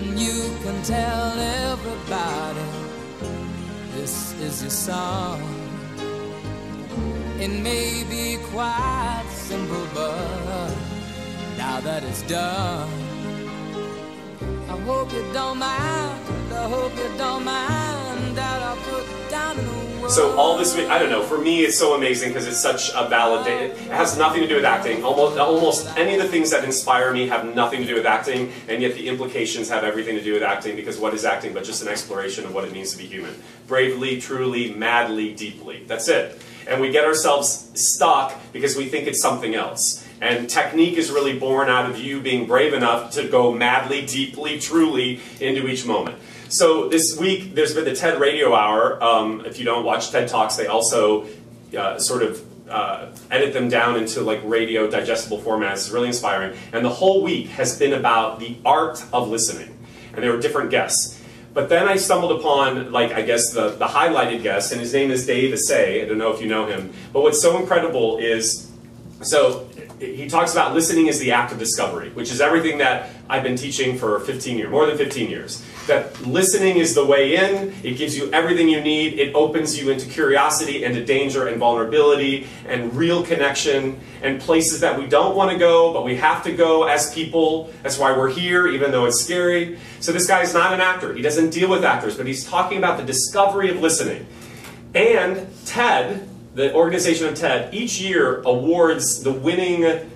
and you can tell everybody this is your song. It may be quite simple, but now that it's done, I hope you don't mind. I hope you don't mind So all this, I don't know. For me, it's so amazing because it's such a valid. It has nothing to do with acting. Almost, almost any of the things that inspire me have nothing to do with acting, and yet the implications have everything to do with acting. Because what is acting but just an exploration of what it means to be human? Bravely, truly, madly, deeply. That's it. And we get ourselves stuck because we think it's something else. And technique is really born out of you being brave enough to go madly, deeply, truly into each moment. So this week, there's been the TED Radio Hour. Um, if you don't watch TED Talks, they also uh, sort of uh, edit them down into like radio digestible formats. It's really inspiring. And the whole week has been about the art of listening. And there were different guests. But then I stumbled upon, like, I guess the, the highlighted guest, and his name is Dave Isay. I don't know if you know him. But what's so incredible is, so he talks about listening is the act of discovery, which is everything that I've been teaching for 15 years, more than 15 years. That listening is the way in, it gives you everything you need, it opens you into curiosity, into danger and vulnerability, and real connection, and places that we don't want to go, but we have to go as people. That's why we're here, even though it's scary. So this guy is not an actor, he doesn't deal with actors, but he's talking about the discovery of listening. And TED, the organization of TED, each year awards the winning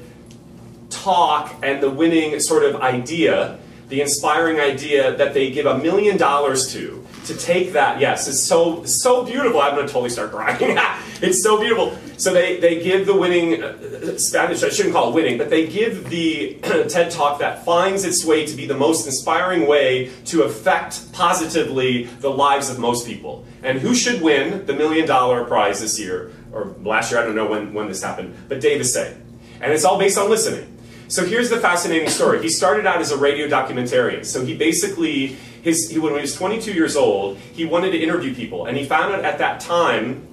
talk and the winning sort of idea, the inspiring idea that they give a million dollars to. To take that, yes, it's so so beautiful. I'm to totally start crying. it's so beautiful. So they, they give the winning uh, Spanish. I shouldn't call it winning, but they give the TED talk that finds its way to be the most inspiring way to affect positively the lives of most people. And who should win the million dollar prize this year or last year? I don't know when when this happened, but Dave Isay. And it's all based on listening. So here's the fascinating story. He started out as a radio documentarian. So he basically, his, he, when he was 22 years old, he wanted to interview people. And he found out at that time,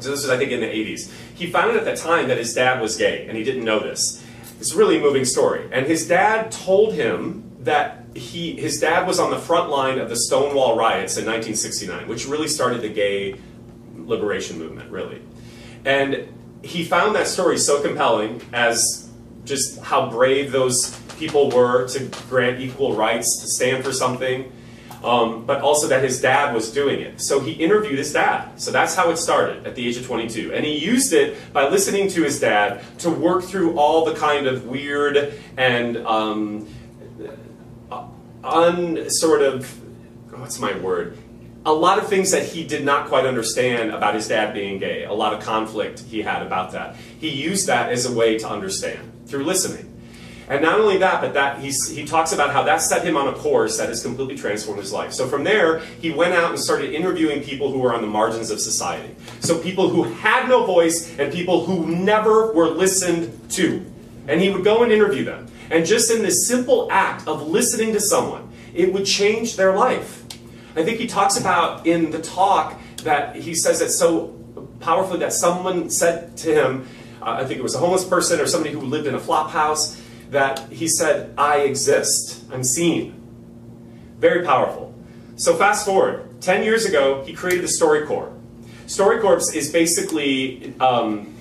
so this was, I think, in the 80s, he found out at that time that his dad was gay, and he didn't know this. It's a really moving story. And his dad told him that he, his dad was on the front line of the Stonewall riots in 1969, which really started the gay liberation movement, really. And he found that story so compelling as just how brave those people were to grant equal rights, to stand for something, um, but also that his dad was doing it. So he interviewed his dad. So that's how it started at the age of 22. And he used it by listening to his dad to work through all the kind of weird and um, un sort of, what's my word? a lot of things that he did not quite understand about his dad being gay, a lot of conflict he had about that. He used that as a way to understand through listening. And not only that, but that he talks about how that set him on a course that has completely transformed his life. So from there, he went out and started interviewing people who were on the margins of society. So people who had no voice and people who never were listened to. And he would go and interview them. And just in this simple act of listening to someone, it would change their life. I think he talks about in the talk that he says it so powerfully that someone said to him, uh, I think it was a homeless person or somebody who lived in a flop house, that he said, I exist, I'm seen. Very powerful. So fast forward, 10 years ago, he created the StoryCorps. StoryCorps is basically, um,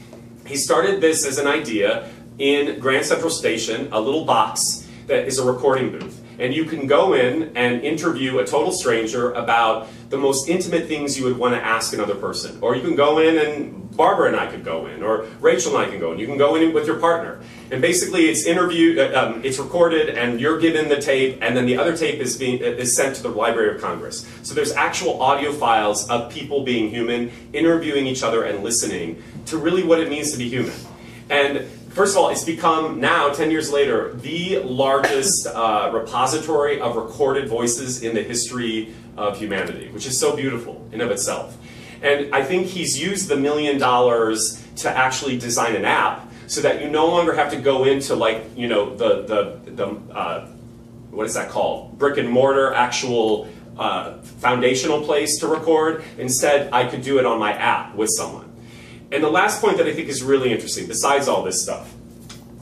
he started this as an idea in Grand Central Station, a little box that is a recording booth and you can go in and interview a total stranger about the most intimate things you would want to ask another person. Or you can go in and Barbara and I could go in, or Rachel and I can go in. You can go in with your partner. And basically it's interviewed, uh, um, it's recorded, and you're given the tape, and then the other tape is, being, uh, is sent to the Library of Congress. So there's actual audio files of people being human, interviewing each other and listening to really what it means to be human. And First of all, it's become now, 10 years later, the largest uh, repository of recorded voices in the history of humanity, which is so beautiful in of itself. And I think he's used the million dollars to actually design an app so that you no longer have to go into like, you know, the, the, the uh, what is that called? Brick and mortar actual uh, foundational place to record. Instead, I could do it on my app with someone. And the last point that I think is really interesting, besides all this stuff,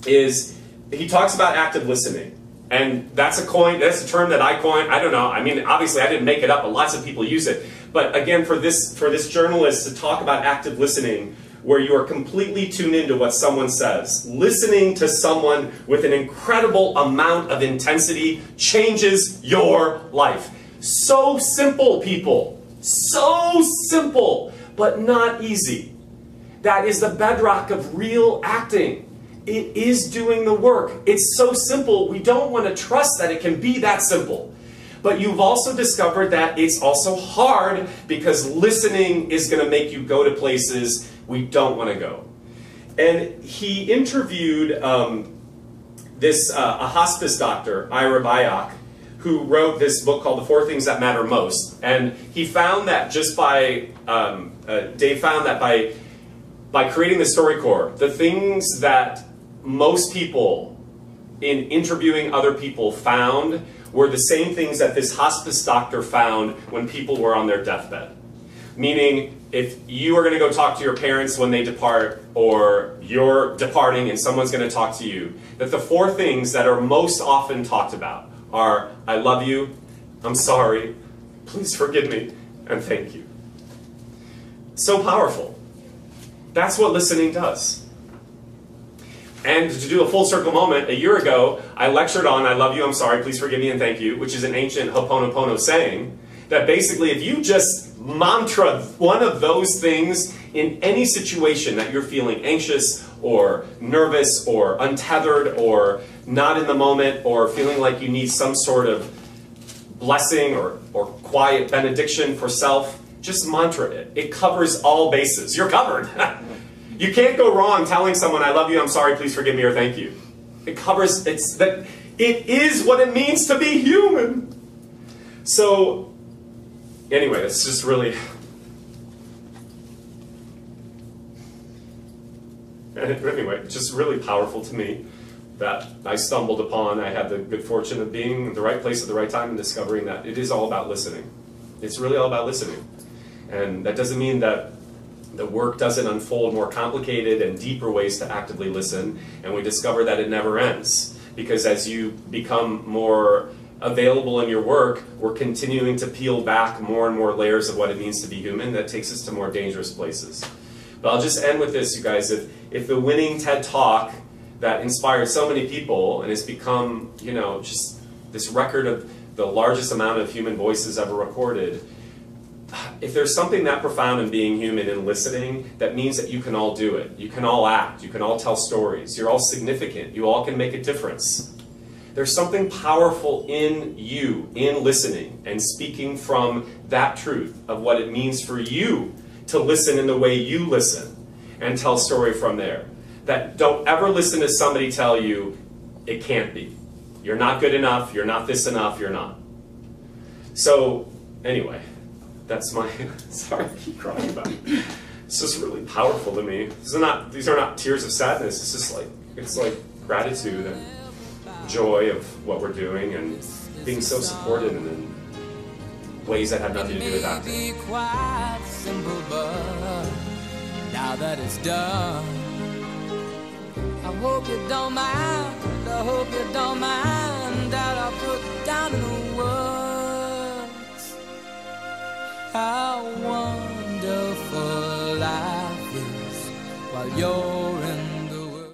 is he talks about active listening. And that's a coin, that's a term that I coined. I don't know. I mean, obviously I didn't make it up, but lots of people use it. But again, for this for this journalist to talk about active listening, where you are completely tuned into what someone says, listening to someone with an incredible amount of intensity changes your life. So simple, people. So simple, but not easy. That is the bedrock of real acting. It is doing the work. It's so simple, we don't want to trust that it can be that simple. But you've also discovered that it's also hard because listening is going to make you go to places we don't want to go. And he interviewed um, this uh, a hospice doctor, Ira Byock, who wrote this book called The Four Things That Matter Most. And he found that just by um, uh, Dave found that by by creating the StoryCorps, the things that most people in interviewing other people found were the same things that this hospice doctor found when people were on their deathbed. Meaning, if you are going to go talk to your parents when they depart, or you're departing and someone's going to talk to you, that the four things that are most often talked about are I love you, I'm sorry, please forgive me, and thank you. So powerful. That's what listening does. And to do a full circle moment, a year ago, I lectured on I love you, I'm sorry, please forgive me, and thank you, which is an ancient Ho'oponopono saying that basically if you just mantra one of those things in any situation that you're feeling anxious or nervous or untethered or not in the moment or feeling like you need some sort of blessing or, or quiet benediction for self, just mantra it. It covers all bases. You're covered. You can't go wrong telling someone, I love you, I'm sorry, please forgive me, or thank you. It covers, it's that, it is what it means to be human. So, anyway, it's just really, anyway, just really powerful to me that I stumbled upon. I had the good fortune of being in the right place at the right time and discovering that it is all about listening. It's really all about listening. And that doesn't mean that the work doesn't unfold more complicated and deeper ways to actively listen, and we discover that it never ends. Because as you become more available in your work, we're continuing to peel back more and more layers of what it means to be human that takes us to more dangerous places. But I'll just end with this, you guys. If, if the winning TED Talk that inspired so many people and has become, you know, just this record of the largest amount of human voices ever recorded, if there's something that profound in being human and listening, that means that you can all do it. You can all act. You can all tell stories. You're all significant. You all can make a difference. There's something powerful in you, in listening, and speaking from that truth of what it means for you to listen in the way you listen and tell story from there. That don't ever listen to somebody tell you it can't be. You're not good enough, you're not this enough, you're not. So, anyway that's my sorry I keep crying about it. It's just really powerful to me. These are not these are not tears of sadness. It's just like it's like gratitude and joy of what we're doing and being so supported and in ways that have nothing to do with acting. that. Simple, now that it's done, I hope you don't mind. I hope you don't mind how wonderful life is while you're